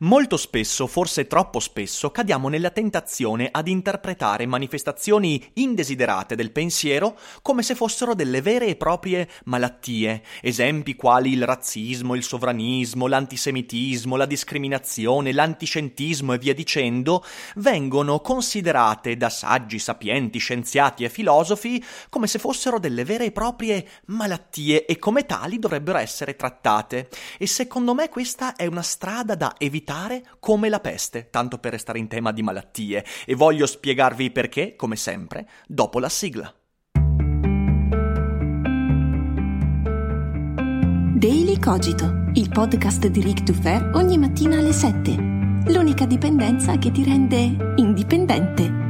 Molto spesso, forse troppo spesso, cadiamo nella tentazione ad interpretare manifestazioni indesiderate del pensiero come se fossero delle vere e proprie malattie, esempi quali il razzismo, il sovranismo, l'antisemitismo, la discriminazione, l'antiscientismo e via dicendo, vengono considerate da saggi, sapienti, scienziati e filosofi come se fossero delle vere e proprie malattie e come tali dovrebbero essere trattate. E secondo me questa è una strada da evitare evitare come la peste, tanto per restare in tema di malattie, e voglio spiegarvi perché, come sempre, dopo la sigla. Daily Cogito, il podcast di Rick Dufer ogni mattina alle 7. L'unica dipendenza che ti rende indipendente.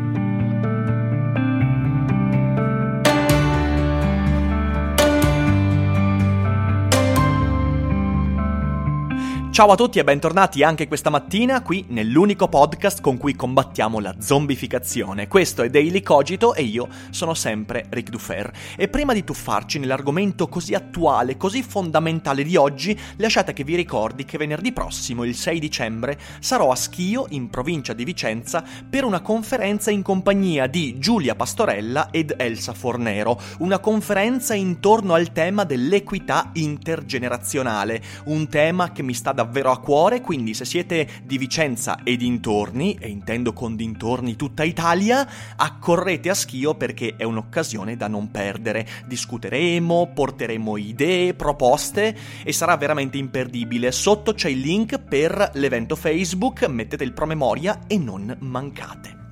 Ciao a tutti e bentornati anche questa mattina qui nell'unico podcast con cui combattiamo la zombificazione. Questo è Daily Cogito e io sono sempre Ric Dufer. E prima di tuffarci nell'argomento così attuale, così fondamentale di oggi, lasciate che vi ricordi che venerdì prossimo, il 6 dicembre, sarò a Schio, in provincia di Vicenza, per una conferenza in compagnia di Giulia Pastorella ed Elsa Fornero. Una conferenza intorno al tema dell'equità intergenerazionale, un tema che mi sta davvero davvero a cuore, quindi se siete di Vicenza e dintorni, e intendo con dintorni tutta Italia, accorrete a Schio perché è un'occasione da non perdere. Discuteremo, porteremo idee, proposte e sarà veramente imperdibile. Sotto c'è il link per l'evento Facebook, mettete il promemoria e non mancate.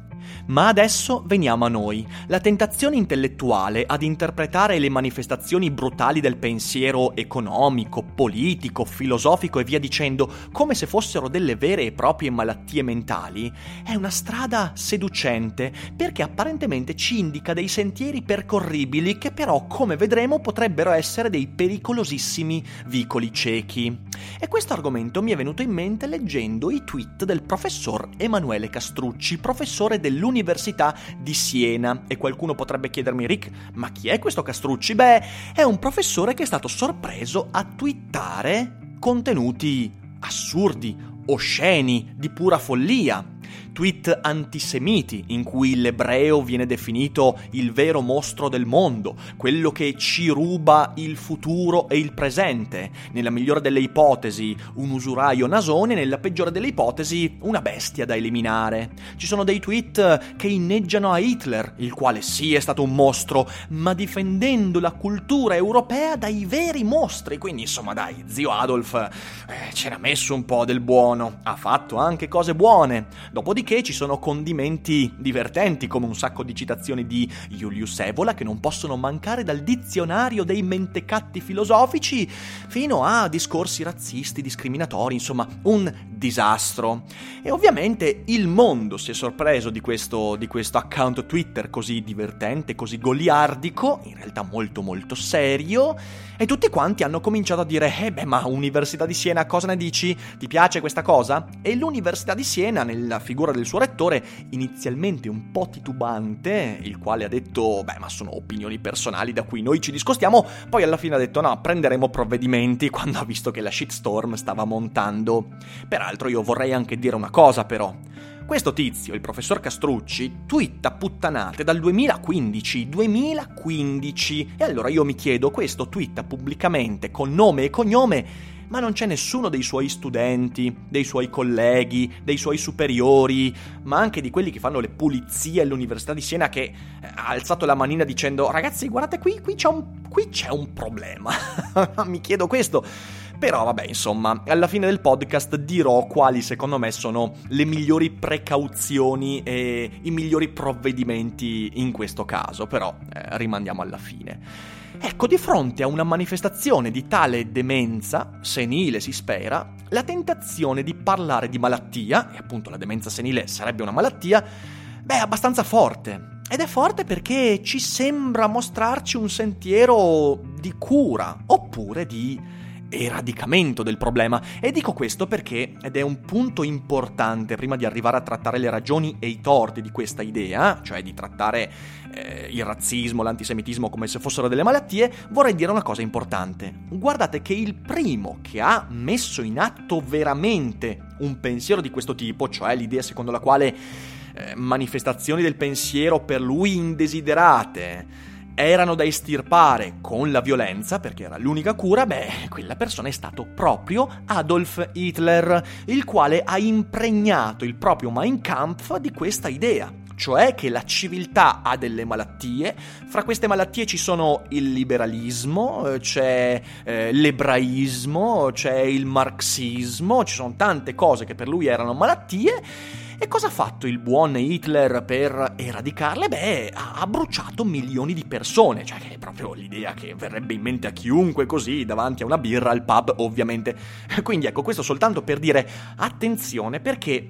Ma adesso veniamo a noi. La tentazione intellettuale ad interpretare le manifestazioni brutali del pensiero economico, politico, filosofico e via dicendo come se fossero delle vere e proprie malattie mentali è una strada seducente perché apparentemente ci indica dei sentieri percorribili che però, come vedremo, potrebbero essere dei pericolosissimi vicoli ciechi. E questo argomento mi è venuto in mente leggendo i tweet del professor Emanuele Castrucci, professore dell'Università dell'Università di Siena. E qualcuno potrebbe chiedermi, Rick, ma chi è questo Castrucci? Beh, è un professore che è stato sorpreso a twittare contenuti assurdi, osceni, di pura follia tweet antisemiti in cui l'ebreo viene definito il vero mostro del mondo, quello che ci ruba il futuro e il presente, nella migliore delle ipotesi un usuraio nasone, nella peggiore delle ipotesi una bestia da eliminare. Ci sono dei tweet che inneggiano a Hitler, il quale sì è stato un mostro, ma difendendo la cultura europea dai veri mostri, quindi insomma dai, zio Adolf eh, c'era messo un po' del buono, ha fatto anche cose buone. Dopodiché Dopodiché ci sono condimenti divertenti come un sacco di citazioni di Julius Evola che non possono mancare dal dizionario dei mentecatti filosofici fino a discorsi razzisti, discriminatori, insomma un disastro. E ovviamente il mondo si è sorpreso di questo, di questo account Twitter così divertente, così goliardico, in realtà molto molto serio, e tutti quanti hanno cominciato a dire eh beh ma Università di Siena cosa ne dici? Ti piace questa cosa? E l'Università di Siena nella figura del suo rettore, inizialmente un po' titubante, il quale ha detto, beh, ma sono opinioni personali da cui noi ci discostiamo, poi alla fine ha detto, no, prenderemo provvedimenti quando ha visto che la shitstorm stava montando. Peraltro io vorrei anche dire una cosa, però. Questo tizio, il professor Castrucci, twitta puttanate dal 2015, 2015. E allora io mi chiedo, questo twitta pubblicamente con nome e cognome ma non c'è nessuno dei suoi studenti, dei suoi colleghi, dei suoi superiori, ma anche di quelli che fanno le pulizie all'Università di Siena che ha alzato la manina dicendo ragazzi guardate qui, qui c'è un, qui c'è un problema. Mi chiedo questo. Però vabbè, insomma, alla fine del podcast dirò quali secondo me sono le migliori precauzioni e i migliori provvedimenti in questo caso, però eh, rimandiamo alla fine. Ecco, di fronte a una manifestazione di tale demenza, senile si spera, la tentazione di parlare di malattia, e appunto la demenza senile sarebbe una malattia, beh, è abbastanza forte. Ed è forte perché ci sembra mostrarci un sentiero di cura, oppure di eradicamento del problema. E dico questo perché, ed è un punto importante prima di arrivare a trattare le ragioni e i torti di questa idea, cioè di trattare eh, il razzismo, l'antisemitismo come se fossero delle malattie, vorrei dire una cosa importante. Guardate che il primo che ha messo in atto veramente un pensiero di questo tipo, cioè l'idea secondo la quale eh, manifestazioni del pensiero per lui indesiderate, erano da estirpare con la violenza, perché era l'unica cura, beh, quella persona è stato proprio Adolf Hitler, il quale ha impregnato il proprio Mein Kampf di questa idea cioè che la civiltà ha delle malattie, fra queste malattie ci sono il liberalismo, c'è eh, l'ebraismo, c'è il marxismo, ci sono tante cose che per lui erano malattie e cosa ha fatto il buon Hitler per eradicarle? Beh, ha bruciato milioni di persone, cioè che è proprio l'idea che verrebbe in mente a chiunque così davanti a una birra al pub, ovviamente. Quindi ecco, questo soltanto per dire attenzione perché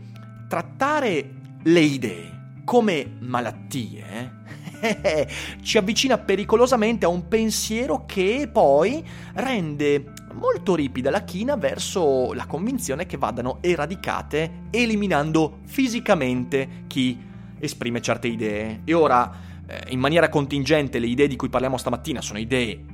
trattare le idee come malattie ci avvicina pericolosamente a un pensiero che poi rende molto ripida la china verso la convinzione che vadano eradicate eliminando fisicamente chi esprime certe idee. E ora, eh, in maniera contingente, le idee di cui parliamo stamattina sono idee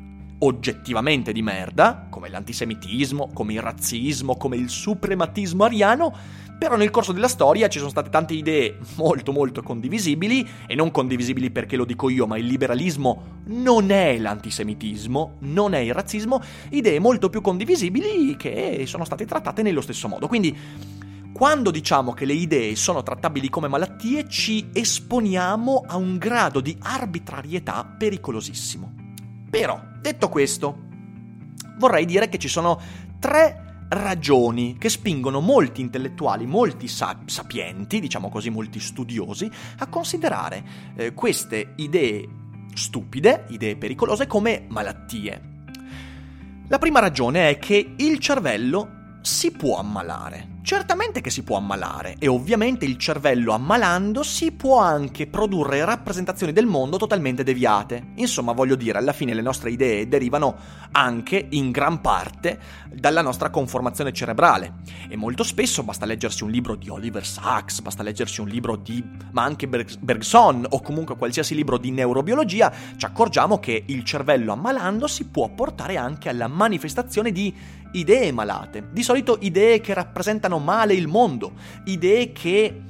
oggettivamente di merda, come l'antisemitismo, come il razzismo, come il suprematismo ariano, però nel corso della storia ci sono state tante idee molto molto condivisibili, e non condivisibili perché lo dico io, ma il liberalismo non è l'antisemitismo, non è il razzismo, idee molto più condivisibili che sono state trattate nello stesso modo. Quindi quando diciamo che le idee sono trattabili come malattie, ci esponiamo a un grado di arbitrarietà pericolosissimo. Però, detto questo, vorrei dire che ci sono tre ragioni che spingono molti intellettuali, molti sap- sapienti, diciamo così, molti studiosi, a considerare eh, queste idee stupide, idee pericolose, come malattie. La prima ragione è che il cervello si può ammalare. Certamente che si può ammalare e ovviamente il cervello ammalandosi può anche produrre rappresentazioni del mondo totalmente deviate. Insomma, voglio dire, alla fine le nostre idee derivano anche in gran parte dalla nostra conformazione cerebrale e molto spesso basta leggersi un libro di Oliver Sacks, basta leggersi un libro di ma anche Bergson o comunque qualsiasi libro di neurobiologia, ci accorgiamo che il cervello ammalandosi può portare anche alla manifestazione di idee malate, di solito idee che rappresentano male il mondo, idee che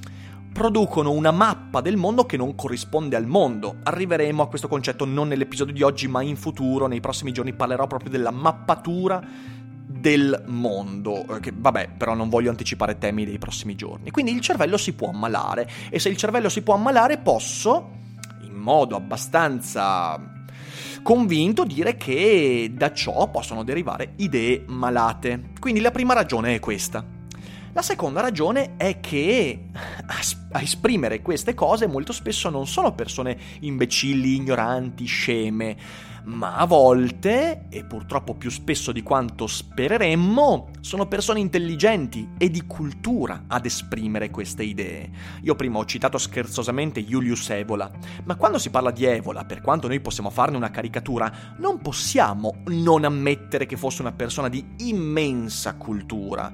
producono una mappa del mondo che non corrisponde al mondo. Arriveremo a questo concetto non nell'episodio di oggi, ma in futuro, nei prossimi giorni parlerò proprio della mappatura del mondo, eh, che vabbè, però non voglio anticipare temi dei prossimi giorni. Quindi il cervello si può ammalare e se il cervello si può ammalare posso, in modo abbastanza convinto dire che da ciò possono derivare idee malate. Quindi la prima ragione è questa. La seconda ragione è che a esprimere queste cose molto spesso non sono persone imbecilli, ignoranti, sceme, ma a volte, e purtroppo più spesso di quanto spereremmo, sono persone intelligenti e di cultura ad esprimere queste idee. Io prima ho citato scherzosamente Julius Evola, ma quando si parla di Evola, per quanto noi possiamo farne una caricatura, non possiamo non ammettere che fosse una persona di immensa cultura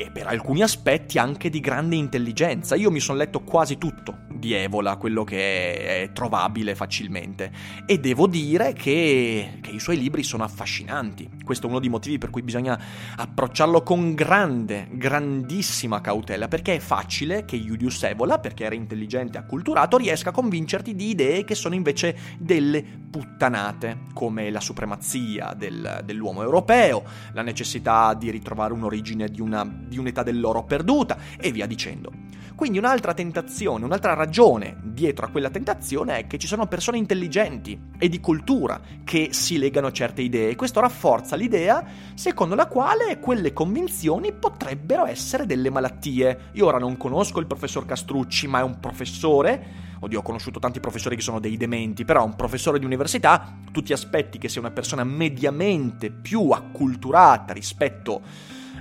e per alcuni aspetti anche di grande intelligenza. Io mi sono letto quasi tutto di Evola, quello che è trovabile facilmente, e devo dire che, che, i suoi libri sono affascinanti. Questo è uno dei motivi per cui bisogna approcciarlo con grande, grandissima cautela, perché è facile che Julius Evola, perché era intelligente e acculturato, riesca a convincerti di idee che sono invece delle puttanate, come la supremazia del, dell'uomo europeo, la necessità di ritrovare un'origine di una di un'età dell'oro perduta e via dicendo. Quindi un'altra tentazione, un'altra ragione dietro a quella tentazione è che ci sono persone intelligenti e di cultura che si legano a certe idee e questo rafforza l'idea secondo la quale quelle convinzioni potrebbero essere delle malattie. Io ora non conosco il professor Castrucci, ma è un professore oddio ho conosciuto tanti professori che sono dei dementi, però un professore di università, tu ti aspetti che sia una persona mediamente più acculturata rispetto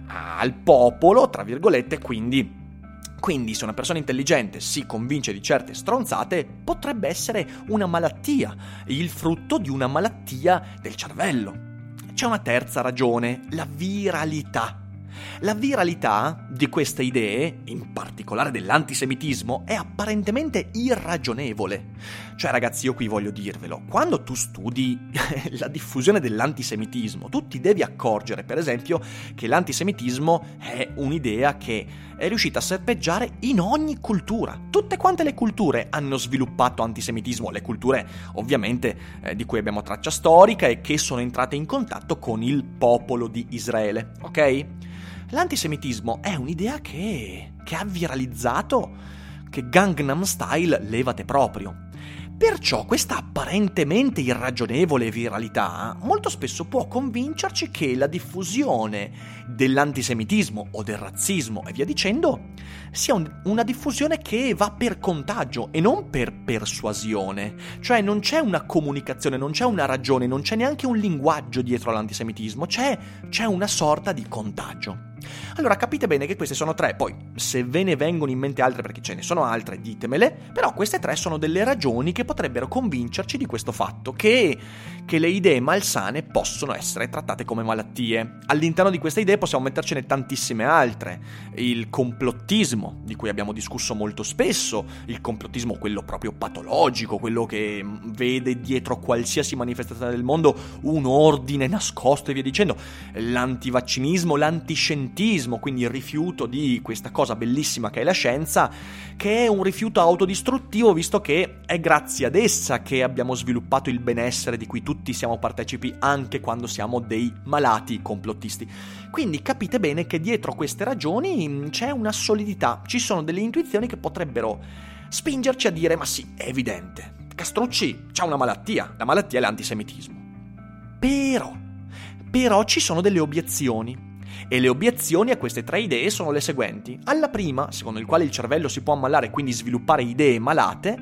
al popolo, tra virgolette, quindi quindi se una persona intelligente si convince di certe stronzate, potrebbe essere una malattia, il frutto di una malattia del cervello. c'è una terza ragione, la viralità. La viralità di queste idee, in particolare dell'antisemitismo, è apparentemente irragionevole. Cioè, ragazzi, io qui voglio dirvelo, quando tu studi la diffusione dell'antisemitismo, tu ti devi accorgere, per esempio, che l'antisemitismo è un'idea che è riuscita a serpeggiare in ogni cultura. Tutte quante le culture hanno sviluppato antisemitismo, le culture ovviamente eh, di cui abbiamo traccia storica e che sono entrate in contatto con il popolo di Israele, ok? L'antisemitismo è un'idea che, che ha viralizzato, che Gangnam Style levate proprio. Perciò questa apparentemente irragionevole viralità molto spesso può convincerci che la diffusione dell'antisemitismo o del razzismo e via dicendo sia un, una diffusione che va per contagio e non per persuasione. Cioè non c'è una comunicazione, non c'è una ragione, non c'è neanche un linguaggio dietro all'antisemitismo, c'è, c'è una sorta di contagio. Allora capite bene che queste sono tre, poi se ve ne vengono in mente altre perché ce ne sono altre, ditemele, però queste tre sono delle ragioni che potrebbero convincerci di questo fatto, che, che le idee malsane possono essere trattate come malattie. All'interno di queste idee possiamo mettercene tantissime altre, il complottismo, di cui abbiamo discusso molto spesso, il complottismo quello proprio patologico, quello che vede dietro qualsiasi manifestazione del mondo un ordine nascosto e via dicendo, l'antivaccinismo, l'antiscientismo, scientismo, quindi il rifiuto di questa cosa bellissima che è la scienza, che è un rifiuto autodistruttivo visto che è grazie ad essa che abbiamo sviluppato il benessere di cui tutti siamo partecipi anche quando siamo dei malati complottisti. Quindi capite bene che dietro queste ragioni mm, c'è una solidità, ci sono delle intuizioni che potrebbero spingerci a dire ma sì, è evidente, Castrucci ha una malattia, la malattia è l'antisemitismo. Però, però ci sono delle obiezioni e le obiezioni a queste tre idee sono le seguenti. Alla prima, secondo il quale il cervello si può ammalare e quindi sviluppare idee malate,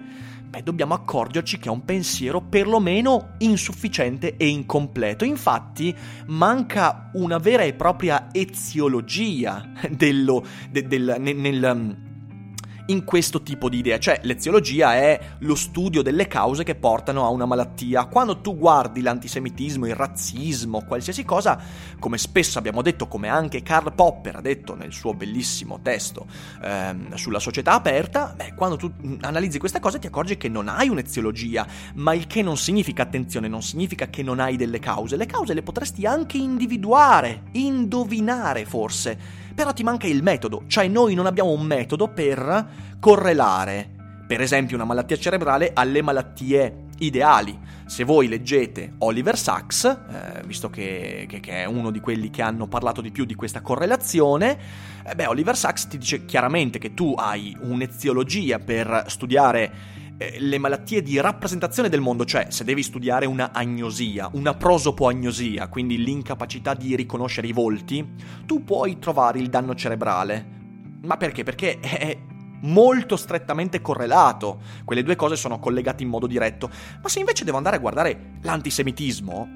beh, dobbiamo accorgerci che è un pensiero perlomeno insufficiente e incompleto. Infatti, manca una vera e propria eziologia dello, de, del, nel, nel in questo tipo di idea, cioè l'eziologia è lo studio delle cause che portano a una malattia. Quando tu guardi l'antisemitismo, il razzismo, qualsiasi cosa, come spesso abbiamo detto, come anche Karl Popper ha detto nel suo bellissimo testo ehm, sulla società aperta, beh, quando tu analizzi queste cose ti accorgi che non hai un'eziologia, ma il che non significa, attenzione, non significa che non hai delle cause. Le cause le potresti anche individuare, indovinare forse però ti manca il metodo, cioè noi non abbiamo un metodo per correlare, per esempio, una malattia cerebrale alle malattie ideali. Se voi leggete Oliver Sacks, eh, visto che, che, che, è uno di quelli che hanno parlato di più di questa correlazione, eh, beh, Oliver Sacks ti dice chiaramente che tu hai un'eziologia per studiare le malattie di rappresentazione del mondo, cioè se devi studiare una agnosia, una prosopoagnosia, quindi l'incapacità di riconoscere i volti, tu puoi trovare il danno cerebrale. Ma perché? Perché è molto strettamente correlato. Quelle due cose sono collegate in modo diretto. Ma se invece devo andare a guardare l'antisemitismo,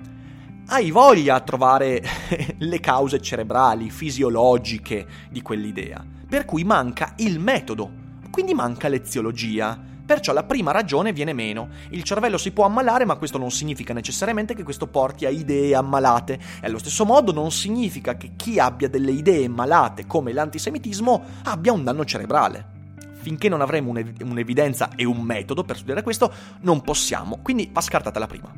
hai voglia a trovare le cause cerebrali, fisiologiche di quell'idea. Per cui manca il metodo, quindi manca l'eziologia. Perciò la prima ragione viene meno. Il cervello si può ammalare, ma questo non significa necessariamente che questo porti a idee ammalate. E allo stesso modo non significa che chi abbia delle idee malate come l'antisemitismo abbia un danno cerebrale finché non avremo un'evidenza e un metodo per studiare questo, non possiamo. Quindi va scartata la prima.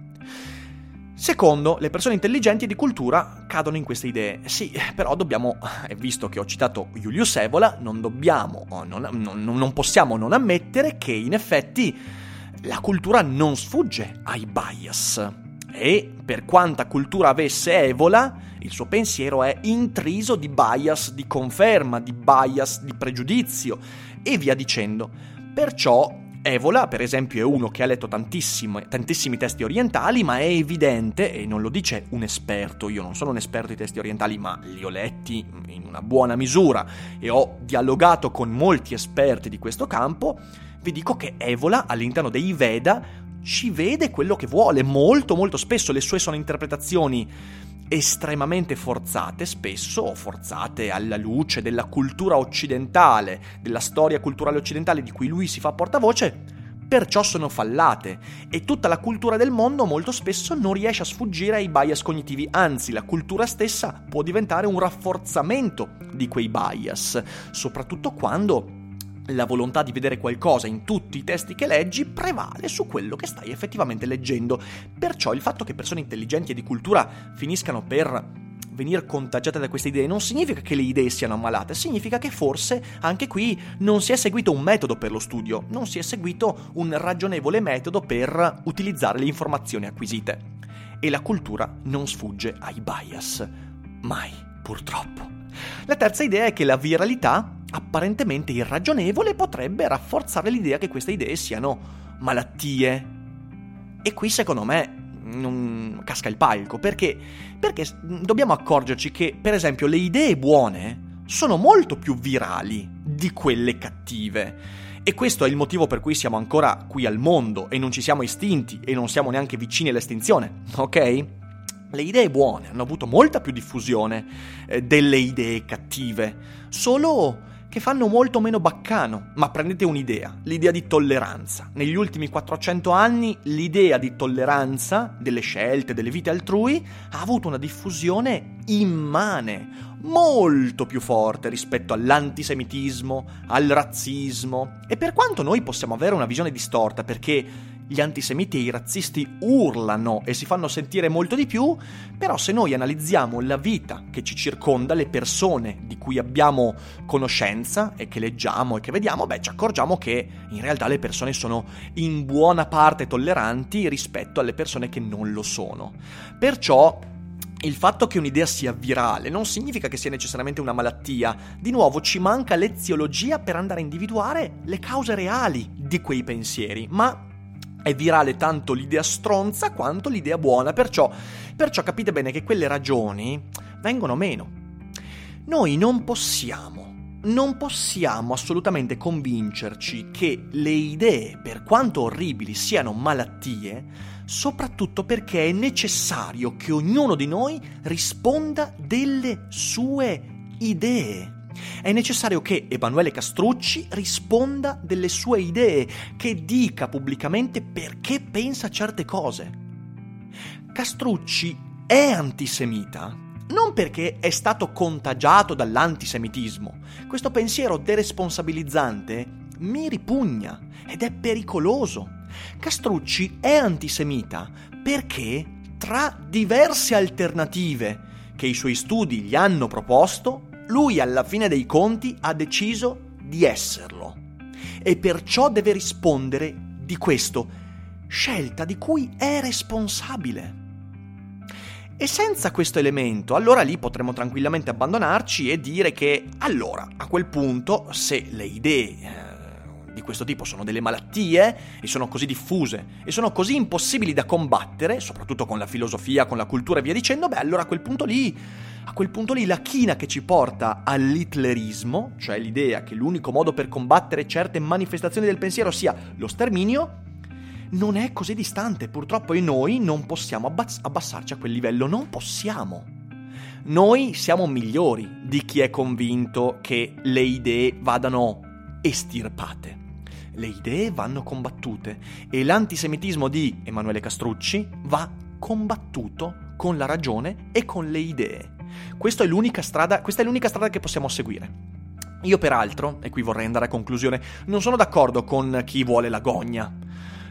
Secondo, le persone intelligenti e di cultura cadono in queste idee. Sì, però dobbiamo, e visto che ho citato Julius Evola, non dobbiamo, non, non, non possiamo non ammettere che in effetti la cultura non sfugge ai bias. E per quanta cultura avesse Evola, il suo pensiero è intriso di bias di conferma, di bias di pregiudizio e via dicendo. Perciò Evola, per esempio, è uno che ha letto tantissimi, tantissimi testi orientali, ma è evidente, e non lo dice un esperto, io non sono un esperto di testi orientali, ma li ho letti in una buona misura e ho dialogato con molti esperti di questo campo, vi dico che Evola all'interno dei Veda ci vede quello che vuole, molto molto spesso le sue sono interpretazioni estremamente forzate, spesso forzate alla luce della cultura occidentale, della storia culturale occidentale di cui lui si fa portavoce, perciò sono fallate. E tutta la cultura del mondo molto spesso non riesce a sfuggire ai bias cognitivi, anzi la cultura stessa può diventare un rafforzamento di quei bias, soprattutto quando la volontà di vedere qualcosa in tutti i testi che leggi prevale su quello che stai effettivamente leggendo. Perciò il fatto che persone intelligenti e di cultura finiscano per venire contagiate da queste idee non significa che le idee siano ammalate, significa che forse anche qui non si è seguito un metodo per lo studio, non si è seguito un ragionevole metodo per utilizzare le informazioni acquisite. E la cultura non sfugge ai bias. Mai, purtroppo. La terza idea è che la viralità, apparentemente irragionevole, potrebbe rafforzare l'idea che queste idee siano malattie. E qui secondo me non casca il palco, perché, perché dobbiamo accorgerci che, per esempio, le idee buone sono molto più virali di quelle cattive. E questo è il motivo per cui siamo ancora qui al mondo e non ci siamo estinti e non siamo neanche vicini all'estinzione, ok? Le idee buone hanno avuto molta più diffusione eh, delle idee cattive, solo che fanno molto meno baccano. Ma prendete un'idea, l'idea di tolleranza. Negli ultimi 400 anni l'idea di tolleranza delle scelte, delle vite altrui, ha avuto una diffusione immane, molto più forte rispetto all'antisemitismo, al razzismo. E per quanto noi possiamo avere una visione distorta, perché gli antisemiti e i razzisti urlano e si fanno sentire molto di più, però se noi analizziamo la vita che ci circonda, le persone di cui abbiamo conoscenza e che leggiamo e che vediamo, beh ci accorgiamo che in realtà le persone sono in buona parte tolleranti rispetto alle persone che non lo sono. Perciò il fatto che un'idea sia virale non significa che sia necessariamente una malattia. Di nuovo ci manca l'eziologia per andare a individuare le cause reali di quei pensieri, ma è virale tanto l'idea stronza quanto l'idea buona, perciò, perciò capite bene che quelle ragioni vengono meno. Noi non possiamo, non possiamo assolutamente convincerci che le idee, per quanto orribili, siano malattie, soprattutto perché è necessario che ognuno di noi risponda delle sue idee. È necessario che Emanuele Castrucci risponda delle sue idee, che dica pubblicamente perché pensa certe cose. Castrucci è antisemita non perché è stato contagiato dall'antisemitismo. Questo pensiero deresponsabilizzante mi ripugna ed è pericoloso. Castrucci è antisemita perché tra diverse alternative che i suoi studi gli hanno proposto, lui alla fine dei conti ha deciso di esserlo e perciò deve rispondere di questo, scelta di cui è responsabile. E senza questo elemento, allora lì potremmo tranquillamente abbandonarci e dire che, allora, a quel punto, se le idee eh, di questo tipo sono delle malattie e sono così diffuse e sono così impossibili da combattere, soprattutto con la filosofia, con la cultura e via dicendo, beh, allora a quel punto lì a quel punto lì la china che ci porta all'hitlerismo, cioè l'idea che l'unico modo per combattere certe manifestazioni del pensiero sia lo sterminio, non è così distante purtroppo e noi non possiamo abbass- abbassarci a quel livello, non possiamo. Noi siamo migliori di chi è convinto che le idee vadano estirpate. Le idee vanno combattute e l'antisemitismo di Emanuele Castrucci va combattuto con la ragione e con le idee. È strada, questa è l'unica strada che possiamo seguire. Io peraltro, e qui vorrei andare a conclusione, non sono d'accordo con chi vuole la gogna.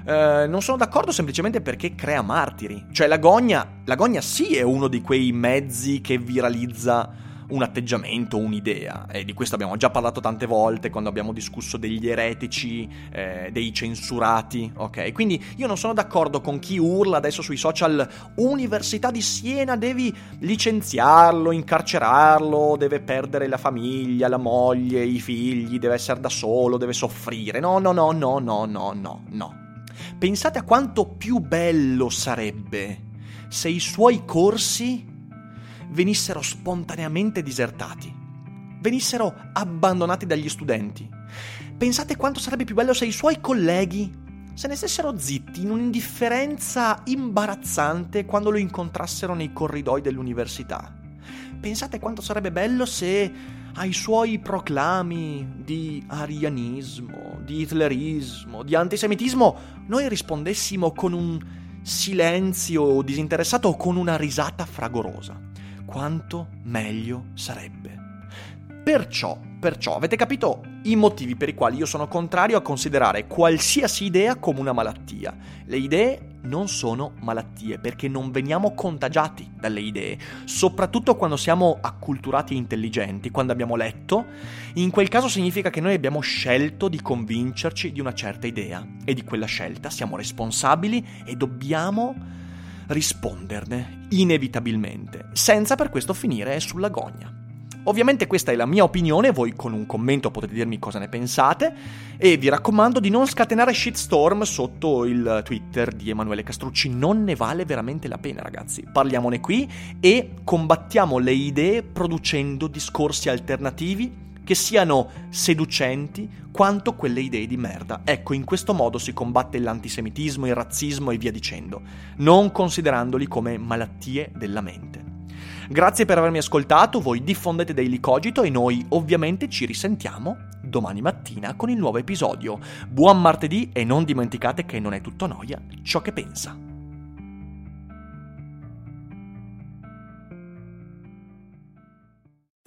Uh, non sono d'accordo semplicemente perché crea martiri. Cioè la gogna, la gogna sì è uno di quei mezzi che viralizza un atteggiamento, un'idea. E di questo abbiamo già parlato tante volte quando abbiamo discusso degli eretici, eh, dei censurati, ok? Quindi io non sono d'accordo con chi urla adesso sui social Università di Siena devi licenziarlo, incarcerarlo, deve perdere la famiglia, la moglie, i figli, deve essere da solo, deve soffrire. No, no, no, no, no, no, no, no. Pensate a quanto più bello sarebbe se i suoi corsi venissero spontaneamente disertati, venissero abbandonati dagli studenti. Pensate quanto sarebbe più bello se i suoi colleghi se ne stessero zitti in un'indifferenza imbarazzante quando lo incontrassero nei corridoi dell'università. Pensate quanto sarebbe bello se ai suoi proclami di arianismo, di hitlerismo, di antisemitismo, noi rispondessimo con un silenzio disinteressato o con una risata fragorosa. Quanto meglio sarebbe. Perciò, perciò, avete capito i motivi per i quali io sono contrario a considerare qualsiasi idea come una malattia. Le idee non sono malattie perché non veniamo contagiati dalle idee, soprattutto quando siamo acculturati e intelligenti, quando abbiamo letto. In quel caso significa che noi abbiamo scelto di convincerci di una certa idea e di quella scelta siamo responsabili e dobbiamo risponderne inevitabilmente, senza per questo finire sulla gogna. Ovviamente questa è la mia opinione, voi con un commento potete dirmi cosa ne pensate e vi raccomando di non scatenare shitstorm sotto il Twitter di Emanuele Castrucci, non ne vale veramente la pena ragazzi. Parliamone qui e combattiamo le idee producendo discorsi alternativi che siano seducenti quanto quelle idee di merda. Ecco, in questo modo si combatte l'antisemitismo, il razzismo e via dicendo, non considerandoli come malattie della mente. Grazie per avermi ascoltato, voi diffondete Daily Cogito e noi ovviamente ci risentiamo domani mattina con il nuovo episodio. Buon martedì e non dimenticate che non è tutto noia ciò che pensa.